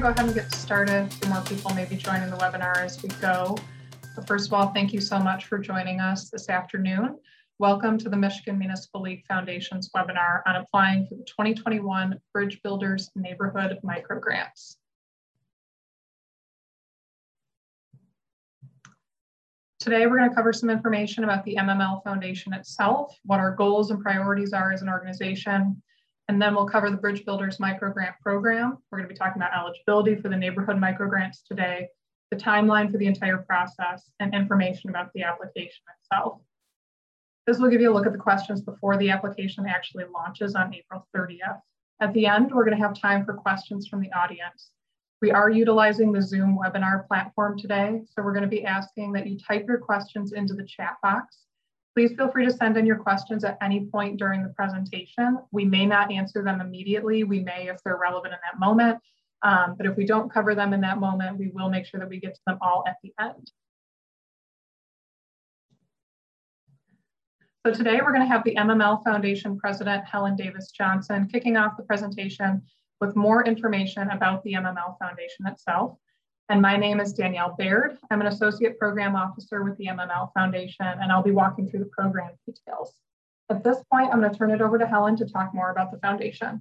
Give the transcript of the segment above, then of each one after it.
going to go ahead and get started. A few more people may be joining the webinar as we go. But first of all, thank you so much for joining us this afternoon. Welcome to the Michigan Municipal League Foundation's webinar on applying for the 2021 Bridge Builders Neighborhood Micro Grants. Today, we're going to cover some information about the MML Foundation itself, what our goals and priorities are as an organization, and then we'll cover the Bridge Builders microgrant Program. We're going to be talking about eligibility for the neighborhood microgrants today, the timeline for the entire process, and information about the application itself. This will give you a look at the questions before the application actually launches on April 30th. At the end, we're going to have time for questions from the audience. We are utilizing the Zoom webinar platform today, so we're going to be asking that you type your questions into the chat box Please feel free to send in your questions at any point during the presentation. We may not answer them immediately. We may if they're relevant in that moment. Um, but if we don't cover them in that moment, we will make sure that we get to them all at the end. So today we're going to have the MML Foundation President Helen Davis Johnson kicking off the presentation with more information about the MML Foundation itself. And my name is Danielle Baird. I'm an Associate Program Officer with the MML Foundation, and I'll be walking through the program details. At this point, I'm going to turn it over to Helen to talk more about the foundation.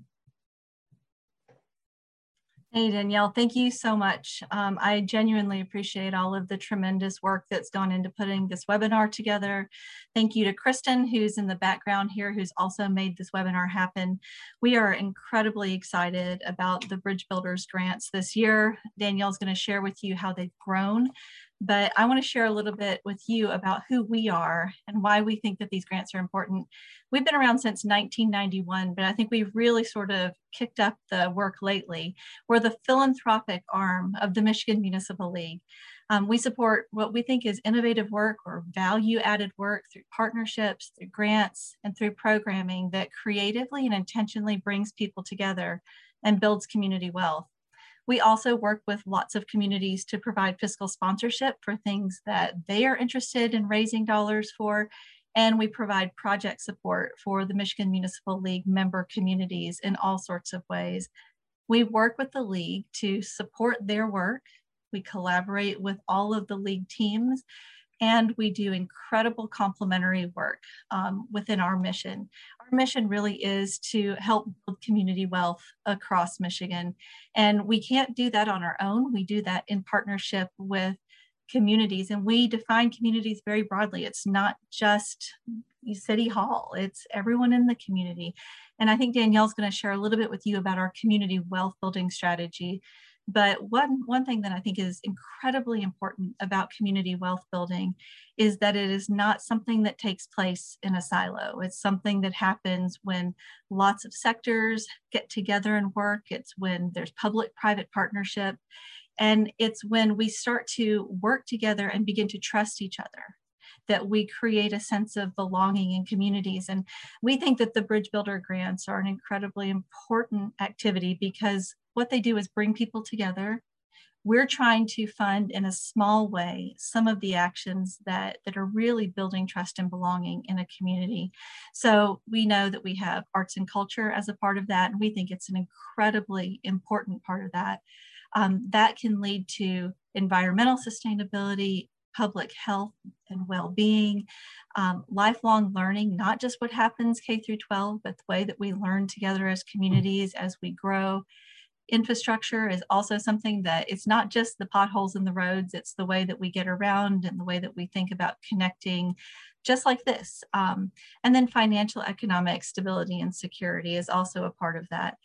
Hey, Danielle, thank you so much. Um, I genuinely appreciate all of the tremendous work that's gone into putting this webinar together. Thank you to Kristen, who's in the background here, who's also made this webinar happen. We are incredibly excited about the Bridge Builders grants this year. Danielle's gonna share with you how they've grown but I want to share a little bit with you about who we are and why we think that these grants are important. We've been around since 1991, but I think we've really sort of kicked up the work lately. We're the philanthropic arm of the Michigan Municipal League. Um, we support what we think is innovative work or value added work through partnerships, through grants, and through programming that creatively and intentionally brings people together and builds community wealth. We also work with lots of communities to provide fiscal sponsorship for things that they are interested in raising dollars for. And we provide project support for the Michigan Municipal League member communities in all sorts of ways. We work with the league to support their work. We collaborate with all of the league teams and we do incredible complementary work um, within our mission. Our mission really is to help build community wealth across Michigan. And we can't do that on our own. We do that in partnership with communities and we define communities very broadly. It's not just City Hall, it's everyone in the community. And I think Danielle's gonna share a little bit with you about our community wealth building strategy but one, one thing that I think is incredibly important about community wealth building is that it is not something that takes place in a silo. It's something that happens when lots of sectors get together and work. It's when there's public private partnership. And it's when we start to work together and begin to trust each other that we create a sense of belonging in communities. And we think that the Bridge Builder grants are an incredibly important activity because what they do is bring people together. We're trying to fund in a small way some of the actions that, that are really building trust and belonging in a community. So we know that we have arts and culture as a part of that, and we think it's an incredibly important part of that. Um, that can lead to environmental sustainability, public health and well-being, um, lifelong learning, not just what happens K through 12, but the way that we learn together as communities as we grow. Infrastructure is also something that it's not just the potholes in the roads, it's the way that we get around and the way that we think about connecting just like this. Um, and then financial economic stability and security is also a part of that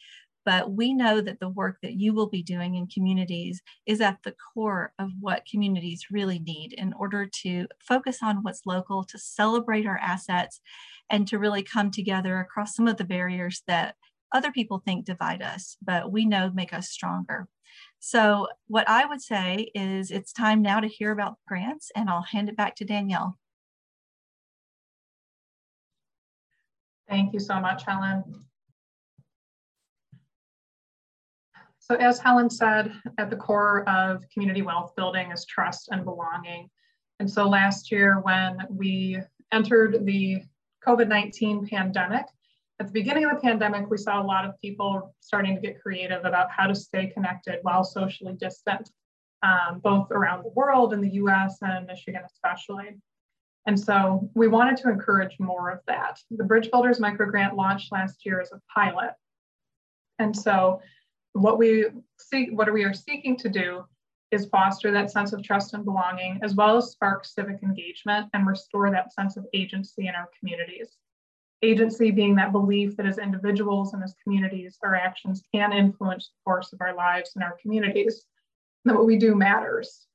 but we know that the work that you will be doing in communities is at the core of what communities really need in order to focus on what's local, to celebrate our assets, and to really come together across some of the barriers that other people think divide us, but we know make us stronger. So, what I would say is it's time now to hear about grants, and I'll hand it back to Danielle. Thank you so much, Helen. So as Helen said, at the core of community wealth building is trust and belonging. And so last year when we entered the COVID-19 pandemic, At the beginning of the pandemic, we saw a lot of people starting to get creative about how to stay connected while socially distant, um, both around the world in the US and Michigan especially. And so we wanted to encourage more of that. The Bridge Builders Microgrant launched last year as a pilot. And so what we see, what we are seeking to do is foster that sense of trust and belonging, as well as spark civic engagement and restore that sense of agency in our communities. Agency being that belief that as individuals and as communities, our actions can influence the course of our lives and our communities, that what we do matters.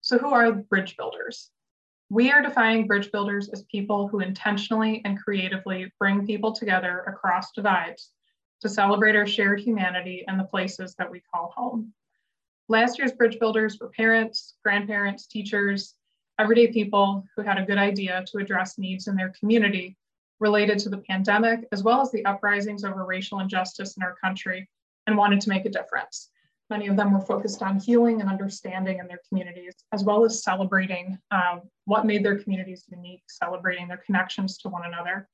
So who are bridge builders? We are defining bridge builders as people who intentionally and creatively bring people together across divides to celebrate our shared humanity and the places that we call home. Last year's bridge builders were parents, grandparents, teachers, everyday people who had a good idea to address needs in their community related to the pandemic, as well as the uprisings over racial injustice in our country, and wanted to make a difference. Many of them were focused on healing and understanding in their communities, as well as celebrating um, what made their communities unique, celebrating their connections to one another.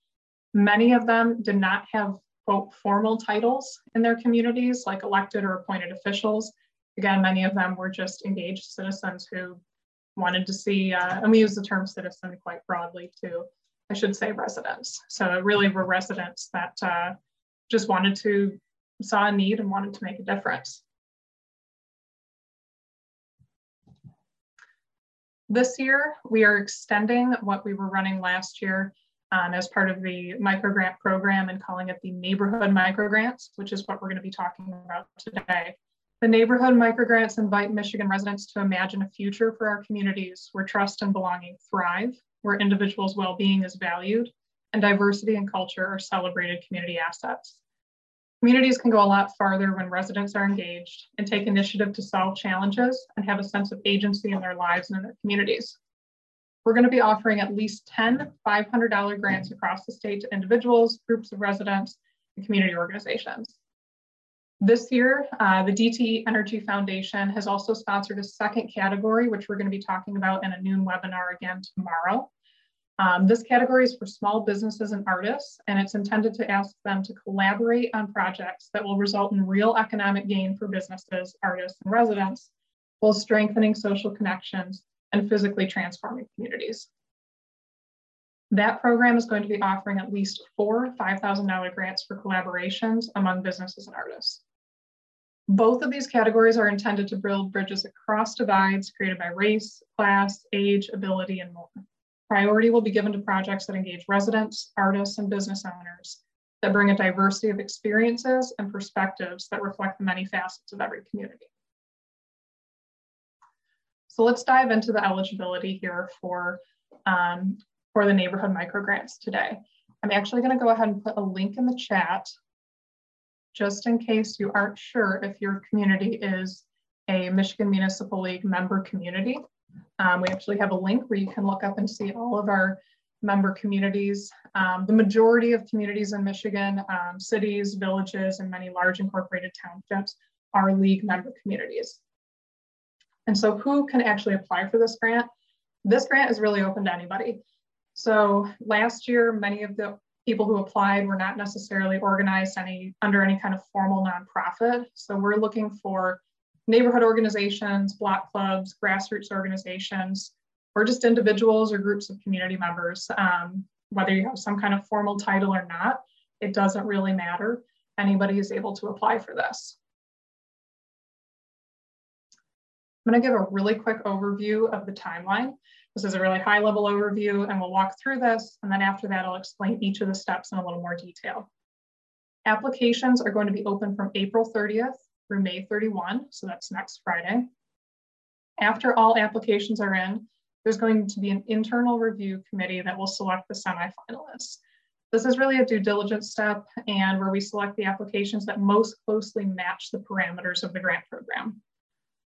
Many of them did not have quote, formal titles in their communities, like elected or appointed officials. Again, many of them were just engaged citizens who wanted to see, uh, and we use the term citizen quite broadly too, I should say residents. So it really were residents that uh, just wanted to, saw a need and wanted to make a difference. This year, we are extending what we were running last year um, as part of the microgrant program and calling it the neighborhood microgrants, which is what we're going to be talking about today. The neighborhood microgrants invite Michigan residents to imagine a future for our communities where trust and belonging thrive, where individuals' well-being is valued, and diversity and culture are celebrated community assets. Communities can go a lot farther when residents are engaged and take initiative to solve challenges and have a sense of agency in their lives and in their communities. We're going to be offering at least 10 $500 grants across the state to individuals, groups of residents, and community organizations. This year, uh, the DTE Energy Foundation has also sponsored a second category, which we're going to be talking about in a noon webinar again tomorrow. Um, this category is for small businesses and artists, and it's intended to ask them to collaborate on projects that will result in real economic gain for businesses, artists, and residents, while strengthening social connections and physically transforming communities. That program is going to be offering at least four $5,000 grants for collaborations among businesses and artists. Both of these categories are intended to build bridges across divides created by race, class, age, ability, and more. Priority will be given to projects that engage residents, artists, and business owners that bring a diversity of experiences and perspectives that reflect the many facets of every community. So let's dive into the eligibility here for, um, for the neighborhood microgrants today. I'm actually gonna go ahead and put a link in the chat just in case you aren't sure if your community is a Michigan Municipal League member community. Um, we actually have a link where you can look up and see all of our member communities. Um, the majority of communities in Michigan, um, cities, villages, and many large incorporated townships are league member communities. And so who can actually apply for this grant? This grant is really open to anybody. So last year, many of the people who applied were not necessarily organized any under any kind of formal nonprofit. So we're looking for neighborhood organizations, block clubs, grassroots organizations, or just individuals or groups of community members. Um, whether you have some kind of formal title or not, it doesn't really matter. Anybody is able to apply for this. I'm gonna give a really quick overview of the timeline. This is a really high level overview and we'll walk through this. And then after that, I'll explain each of the steps in a little more detail. Applications are going to be open from April 30th through May 31. So that's next Friday. After all applications are in, there's going to be an internal review committee that will select the semifinalists. This is really a due diligence step and where we select the applications that most closely match the parameters of the grant program.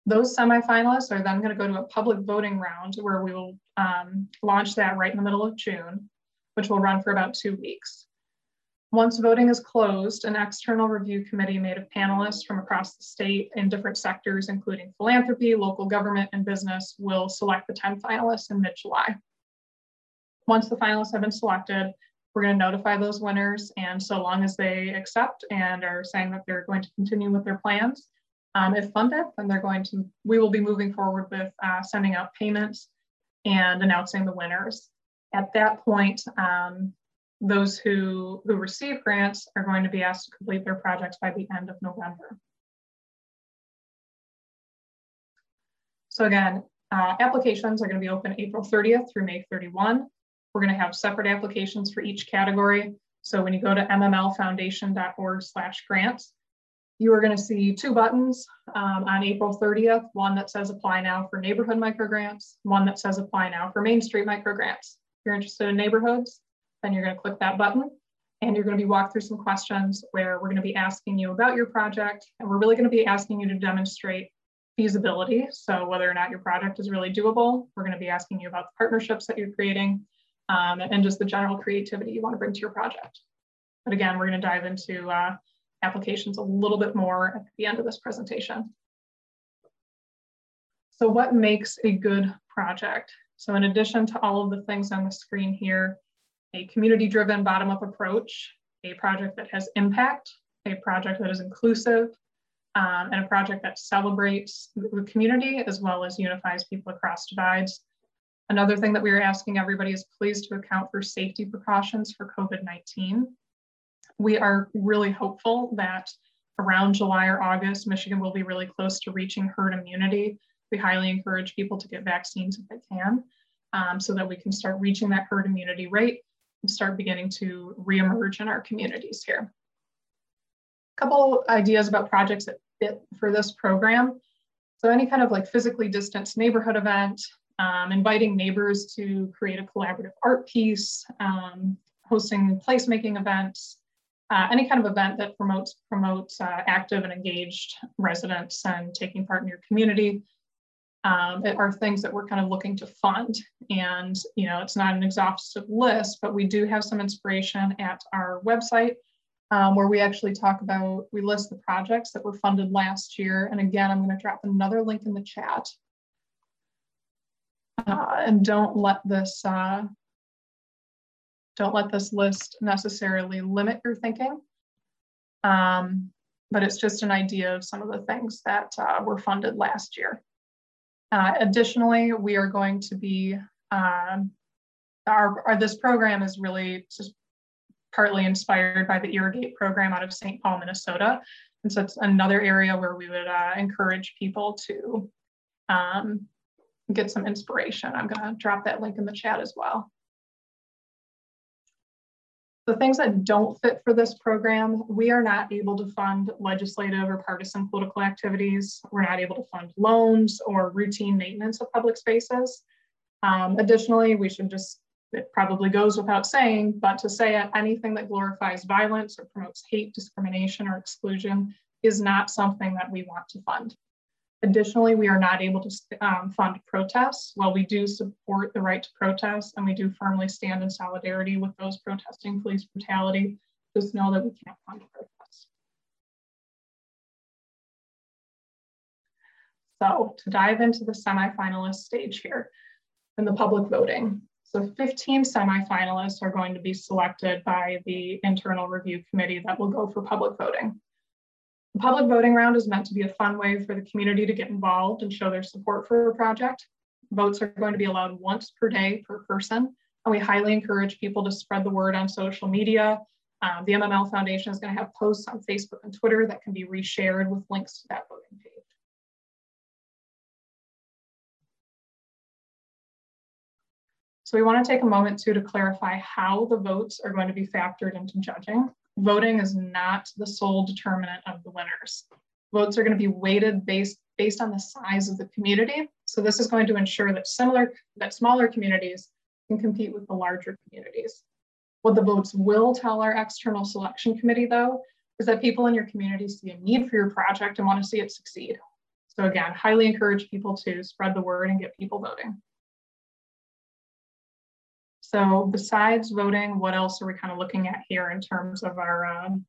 Those semifinalists are then going to go to a public voting round where we will um, launch that right in the middle of June, which will run for about two weeks. Once voting is closed, an external review committee made of panelists from across the state in different sectors, including philanthropy, local government, and business, will select the 10 finalists in mid-July. Once the finalists have been selected, we're going to notify those winners. And so long as they accept and are saying that they're going to continue with their plans, um, if funded, then they're going to, we will be moving forward with uh, sending out payments and announcing the winners. At that point, um, those who, who receive grants are going to be asked to complete their projects by the end of November. So again, uh, applications are going to be open April 30th through May 31. We're going to have separate applications for each category. So when you go to mmlfoundation.org slash grants, you are going to see two buttons um, on April 30th, one that says apply now for neighborhood microgrants, one that says apply now for Main Street microgrants. If you're interested in neighborhoods, then you're going to click that button and you're going to be walked through some questions where we're going to be asking you about your project and we're really going to be asking you to demonstrate feasibility. So whether or not your project is really doable, we're going to be asking you about the partnerships that you're creating um, and just the general creativity you want to bring to your project. But again, we're going to dive into uh, applications a little bit more at the end of this presentation. So what makes a good project? So in addition to all of the things on the screen here, a community-driven bottom-up approach, a project that has impact, a project that is inclusive, um, and a project that celebrates the community as well as unifies people across divides. Another thing that we are asking everybody is please to account for safety precautions for COVID-19 we are really hopeful that around July or August, Michigan will be really close to reaching herd immunity. We highly encourage people to get vaccines if they can, um, so that we can start reaching that herd immunity rate and start beginning to reemerge in our communities here. A couple ideas about projects that fit for this program. So any kind of like physically distanced neighborhood event, um, inviting neighbors to create a collaborative art piece, um, hosting placemaking events, uh, any kind of event that promotes promotes uh, active and engaged residents and taking part in your community um, are things that we're kind of looking to fund. And you know, it's not an exhaustive list, but we do have some inspiration at our website um, where we actually talk about we list the projects that were funded last year. And again, I'm going to drop another link in the chat. Uh, and don't let this uh, don't let this list necessarily limit your thinking, um, but it's just an idea of some of the things that uh, were funded last year. Uh, additionally, we are going to be, um, our, our, this program is really just partly inspired by the Irrigate program out of St. Paul, Minnesota. And so it's another area where we would uh, encourage people to um, get some inspiration. I'm gonna drop that link in the chat as well. The things that don't fit for this program, we are not able to fund legislative or partisan political activities. We're not able to fund loans or routine maintenance of public spaces. Um, additionally, we should just, it probably goes without saying, but to say anything that glorifies violence or promotes hate, discrimination, or exclusion is not something that we want to fund. Additionally, we are not able to um, fund protests. While we do support the right to protest and we do firmly stand in solidarity with those protesting police brutality, just know that we can't fund protests. So to dive into the semifinalist stage here and the public voting. So 15 semifinalists are going to be selected by the internal review committee that will go for public voting. The public voting round is meant to be a fun way for the community to get involved and show their support for a project. Votes are going to be allowed once per day per person, and we highly encourage people to spread the word on social media. Um, the MML Foundation is going to have posts on Facebook and Twitter that can be reshared with links to that voting page. So we want to take a moment too to clarify how the votes are going to be factored into judging voting is not the sole determinant of the winners. Votes are going to be weighted based, based on the size of the community. So this is going to ensure that similar that smaller communities can compete with the larger communities. What the votes will tell our external selection committee though, is that people in your community see a need for your project and want to see it succeed. So again, highly encourage people to spread the word and get people voting. So besides voting, what else are we kind of looking at here in terms of our um,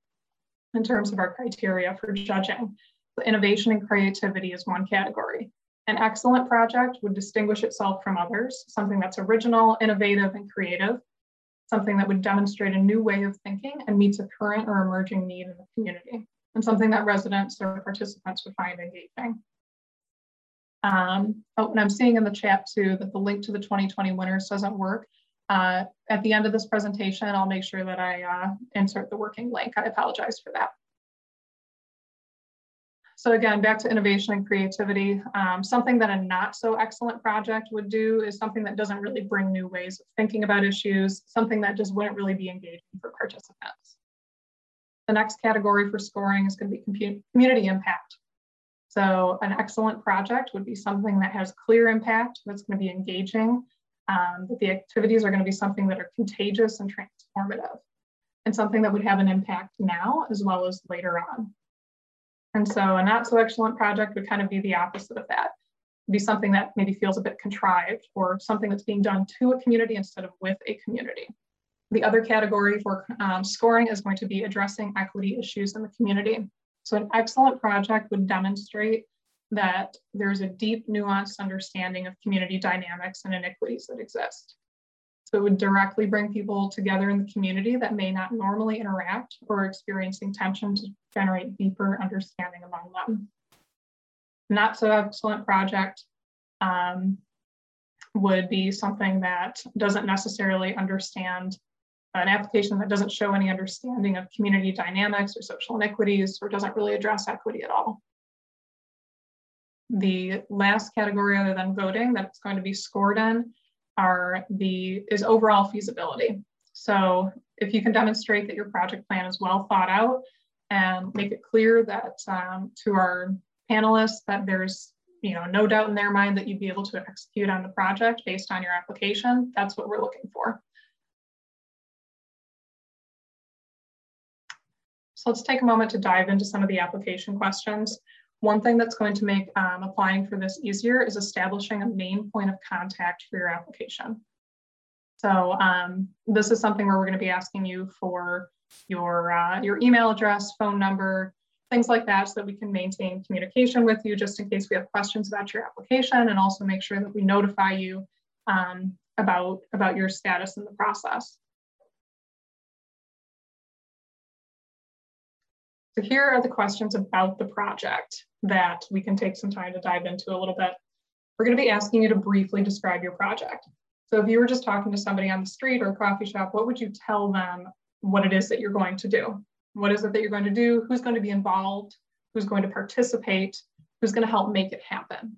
in terms of our criteria for judging? So innovation and creativity is one category. An excellent project would distinguish itself from others, something that's original, innovative, and creative, something that would demonstrate a new way of thinking and meets a current or emerging need in the community, and something that residents or participants would find engaging. Um, oh, and I'm seeing in the chat too that the link to the 2020 winners doesn't work. Uh, at the end of this presentation, I'll make sure that I uh, insert the working link. I apologize for that. So again, back to innovation and creativity, um, something that a not so excellent project would do is something that doesn't really bring new ways of thinking about issues, something that just wouldn't really be engaging for participants. The next category for scoring is going to be community impact. So an excellent project would be something that has clear impact, that's going to be engaging, um, that the activities are going to be something that are contagious and transformative, and something that would have an impact now as well as later on. And so a not so excellent project would kind of be the opposite of that. It'd be something that maybe feels a bit contrived or something that's being done to a community instead of with a community. The other category for um, scoring is going to be addressing equity issues in the community. So an excellent project would demonstrate that there's a deep nuanced understanding of community dynamics and inequities that exist. So it would directly bring people together in the community that may not normally interact or experiencing tension to generate deeper understanding among them. Not so excellent project um, would be something that doesn't necessarily understand an application that doesn't show any understanding of community dynamics or social inequities or doesn't really address equity at all. The last category other than voting that it's going to be scored in are the is overall feasibility. So if you can demonstrate that your project plan is well thought out and make it clear that um, to our panelists that there's you know no doubt in their mind that you'd be able to execute on the project based on your application, that's what we're looking for. So let's take a moment to dive into some of the application questions. One thing that's going to make um, applying for this easier is establishing a main point of contact for your application. So um, this is something where we're going to be asking you for your, uh, your email address, phone number, things like that so that we can maintain communication with you just in case we have questions about your application and also make sure that we notify you um, about, about your status in the process. So here are the questions about the project that we can take some time to dive into a little bit. We're going to be asking you to briefly describe your project. So if you were just talking to somebody on the street or a coffee shop, what would you tell them what it is that you're going to do? What is it that you're going to do? Who's going to be involved? Who's going to participate? Who's going to help make it happen?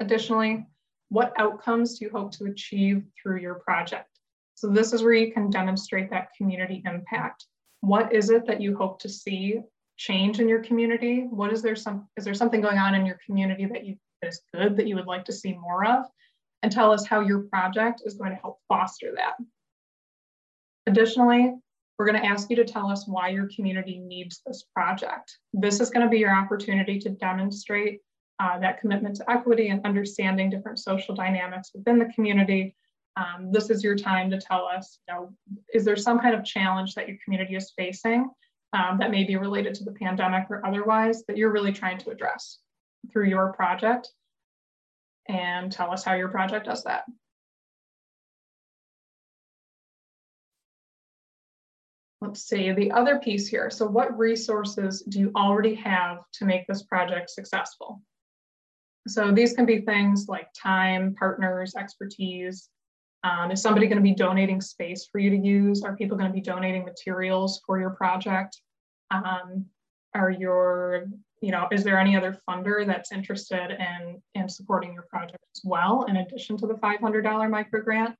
Additionally, what outcomes do you hope to achieve through your project? So this is where you can demonstrate that community impact what is it that you hope to see change in your community? What is there some is there something going on in your community that you that is good that you would like to see more of? And tell us how your project is going to help foster that. Additionally, we're going to ask you to tell us why your community needs this project. This is going to be your opportunity to demonstrate uh, that commitment to equity and understanding different social dynamics within the community um, this is your time to tell us, you know, is there some kind of challenge that your community is facing um, that may be related to the pandemic or otherwise that you're really trying to address through your project and tell us how your project does that. Let's see the other piece here. So what resources do you already have to make this project successful? So these can be things like time, partners, expertise, um, is somebody going to be donating space for you to use? Are people going to be donating materials for your project? Um, are your, you know, is there any other funder that's interested in, in supporting your project as well, in addition to the $500 micro grant?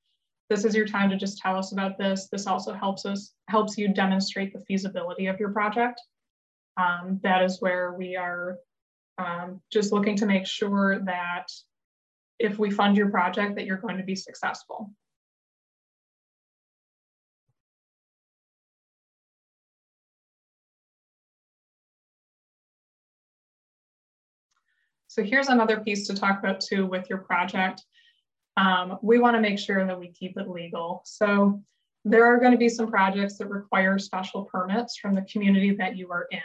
This is your time to just tell us about this. This also helps us, helps you demonstrate the feasibility of your project. Um, that is where we are um, just looking to make sure that if we fund your project that you're going to be successful. So here's another piece to talk about too with your project. Um, we wanna make sure that we keep it legal. So there are gonna be some projects that require special permits from the community that you are in.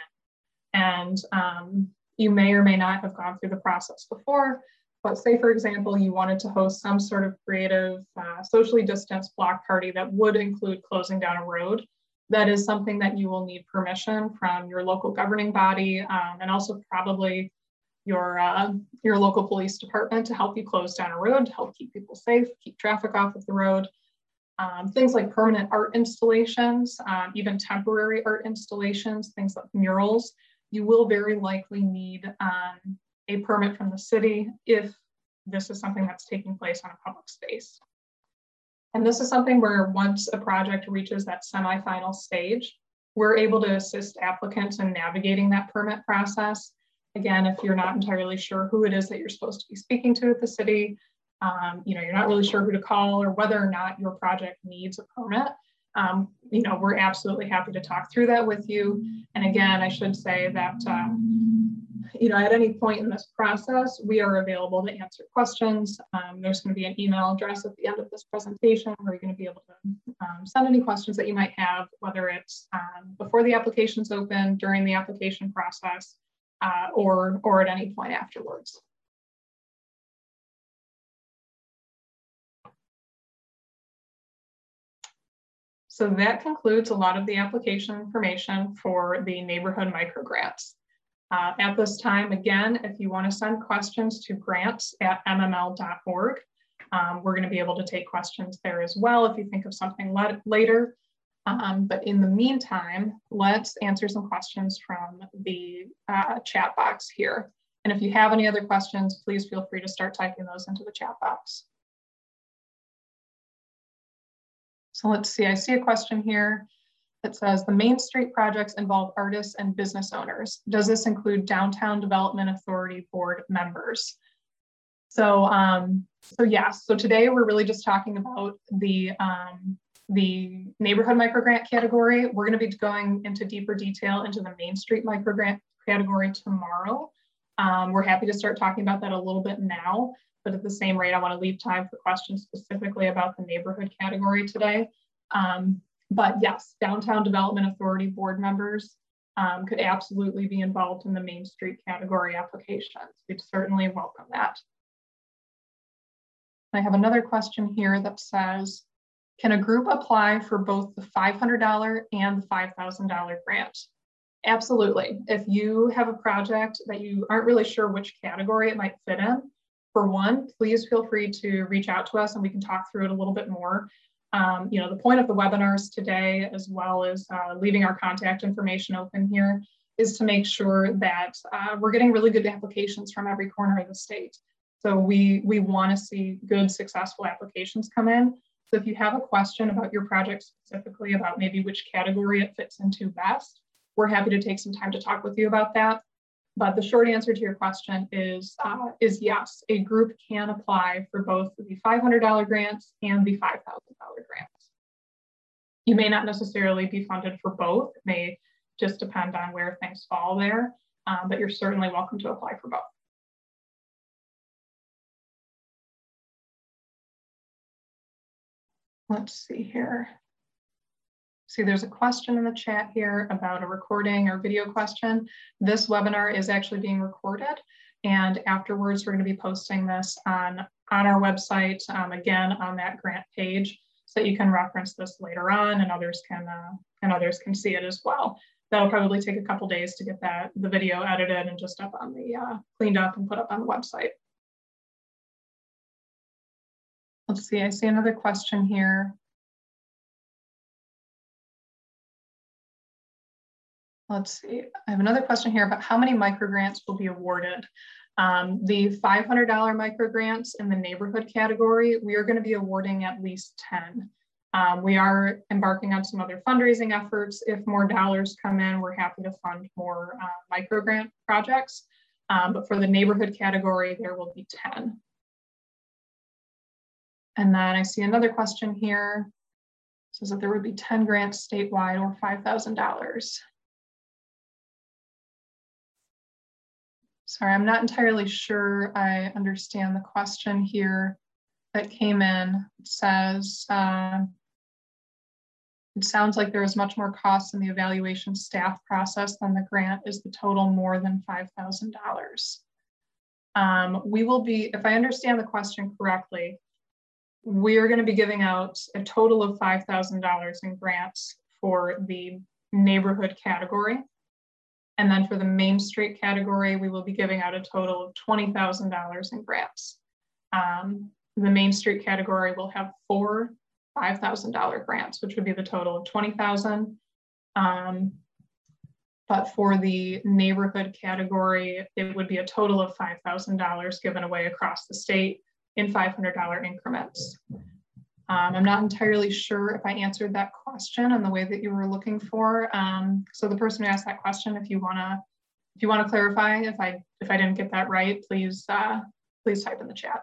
And um, You may or may not have gone through the process before, but say, for example, you wanted to host some sort of creative, uh, socially distanced block party that would include closing down a road. That is something that you will need permission from your local governing body um, and also probably your, uh, your local police department to help you close down a road, to help keep people safe, keep traffic off of the road. Um, things like permanent art installations, um, even temporary art installations, things like murals, you will very likely need um, a permit from the city if this is something that's taking place on a public space. And this is something where once a project reaches that semi-final stage, we're able to assist applicants in navigating that permit process. Again, if you're not entirely sure who it is that you're supposed to be speaking to at the city, um, you know, you're not really sure who to call or whether or not your project needs a permit, um, you know, we're absolutely happy to talk through that with you. And again, I should say that uh, you know, at any point in this process, we are available to answer questions. Um, there's going to be an email address at the end of this presentation where you're going to be able to um, send any questions that you might have, whether it's um, before the application's open, during the application process, uh, or, or at any point afterwards. So that concludes a lot of the application information for the neighborhood microgrants. Uh, at this time, again, if you want to send questions to grants at mml.org, um, we're going to be able to take questions there as well if you think of something later. Um, but in the meantime, let's answer some questions from the uh, chat box here. And if you have any other questions, please feel free to start typing those into the chat box. So let's see, I see a question here. It says the Main Street projects involve artists and business owners. Does this include Downtown Development Authority Board members? So, um, so yes, so today we're really just talking about the, um, the neighborhood microgrant category. We're gonna be going into deeper detail into the Main Street microgrant category tomorrow. Um, we're happy to start talking about that a little bit now, but at the same rate, I wanna leave time for questions specifically about the neighborhood category today. Um, but yes, Downtown Development Authority board members um, could absolutely be involved in the Main Street category applications. We'd certainly welcome that. I have another question here that says, can a group apply for both the $500 and the $5,000 grant? Absolutely. If you have a project that you aren't really sure which category it might fit in, for one, please feel free to reach out to us and we can talk through it a little bit more. Um, you know, the point of the webinars today, as well as uh, leaving our contact information open here, is to make sure that uh, we're getting really good applications from every corner of the state. So we, we wanna see good, successful applications come in. So if you have a question about your project specifically, about maybe which category it fits into best, we're happy to take some time to talk with you about that. But the short answer to your question is, uh, is yes, a group can apply for both the $500 grants and the $5,000 grants. You may not necessarily be funded for both. It may just depend on where things fall there, um, but you're certainly welcome to apply for both. Let's see here. See, there's a question in the chat here about a recording or video question. This webinar is actually being recorded. And afterwards, we're going to be posting this on, on our website, um, again, on that grant page, so that you can reference this later on and others can, uh, and others can see it as well. That'll probably take a couple days to get that the video edited and just up on the, uh, cleaned up and put up on the website. Let's see, I see another question here. Let's see, I have another question here about how many microgrants will be awarded. Um, the $500 microgrants in the neighborhood category, we are gonna be awarding at least 10. Um, we are embarking on some other fundraising efforts. If more dollars come in, we're happy to fund more uh, microgrant projects. Um, but for the neighborhood category, there will be 10. And then I see another question here. It says that there would be 10 grants statewide or $5,000. Sorry, I'm not entirely sure I understand the question here that came in. It says, uh, It sounds like there is much more cost in the evaluation staff process than the grant is the total more than $5,000. Um, we will be, if I understand the question correctly, we are going to be giving out a total of $5,000 in grants for the neighborhood category. And then for the Main Street category, we will be giving out a total of $20,000 in grants. Um, the Main Street category will have four $5,000 grants, which would be the total of 20,000. Um, but for the neighborhood category, it would be a total of $5,000 given away across the state in $500 increments. Um, I'm not entirely sure if I answered that question in the way that you were looking for. Um, so the person who asked that question, if you wanna, if you wanna clarify, if I if I didn't get that right, please uh, please type in the chat.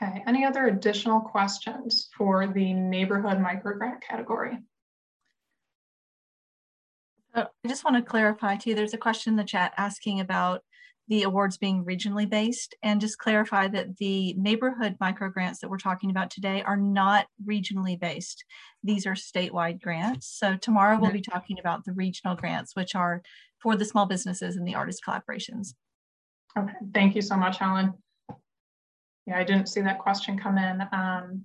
Okay, any other additional questions for the neighborhood microgrant category? Uh, I just want to clarify too, there's a question in the chat asking about the awards being regionally based and just clarify that the neighborhood micro grants that we're talking about today are not regionally based. These are statewide grants. So tomorrow we'll be talking about the regional grants, which are for the small businesses and the artist collaborations. Okay, thank you so much, Helen. Yeah, I didn't see that question come in. Um,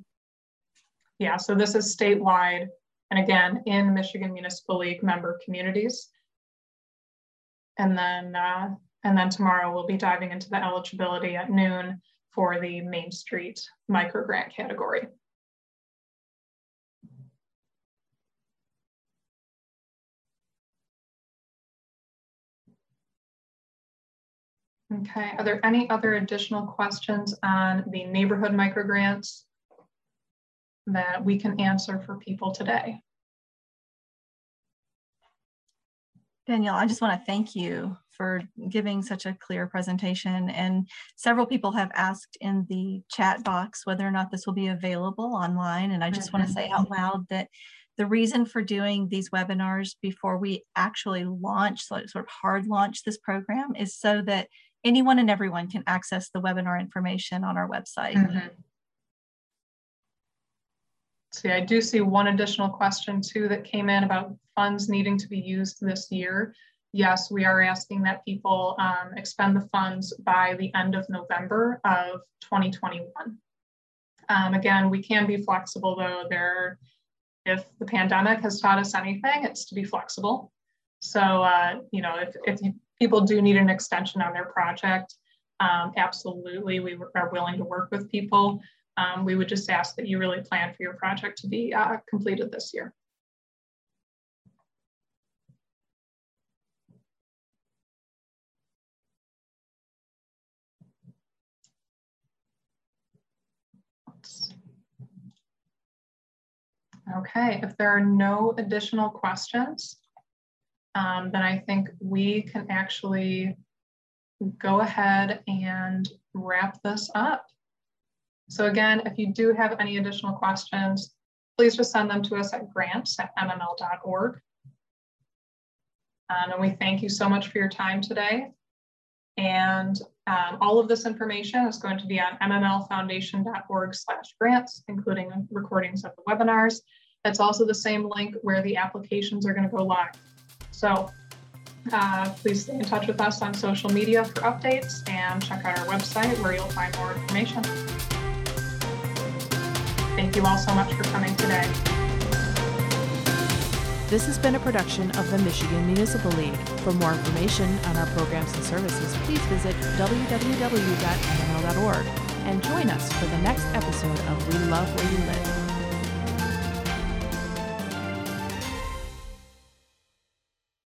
yeah, so this is statewide and again in Michigan Municipal League member communities. And then, uh, and then tomorrow we'll be diving into the eligibility at noon for the Main Street micro grant category. Okay, are there any other additional questions on the neighborhood microgrants that we can answer for people today? Danielle, I just want to thank you for giving such a clear presentation. And several people have asked in the chat box whether or not this will be available online. And I just want to say out mm-hmm. loud that the reason for doing these webinars before we actually launch, sort of hard launch this program is so that anyone and everyone can access the webinar information on our website. Mm -hmm. See, I do see one additional question too that came in about funds needing to be used this year. Yes, we are asking that people um, expend the funds by the end of November of 2021. Um, again, we can be flexible though. There, if the pandemic has taught us anything, it's to be flexible. So, uh, you know, if, if people do need an extension on their project, um, absolutely, we are willing to work with people. Um, we would just ask that you really plan for your project to be uh, completed this year. Okay, if there are no additional questions, um, then I think we can actually go ahead and wrap this up. So again, if you do have any additional questions, please just send them to us at grants at mml.org. Um, and we thank you so much for your time today. And um, all of this information is going to be on mmlfoundation.org slash grants, including recordings of the webinars. That's also the same link where the applications are going to go live. So uh, please stay in touch with us on social media for updates and check out our website where you'll find more information. Thank you all so much for coming today. This has been a production of the Michigan Municipal League. For more information on our programs and services, please visit www.mml.org and join us for the next episode of We Love Where You Live.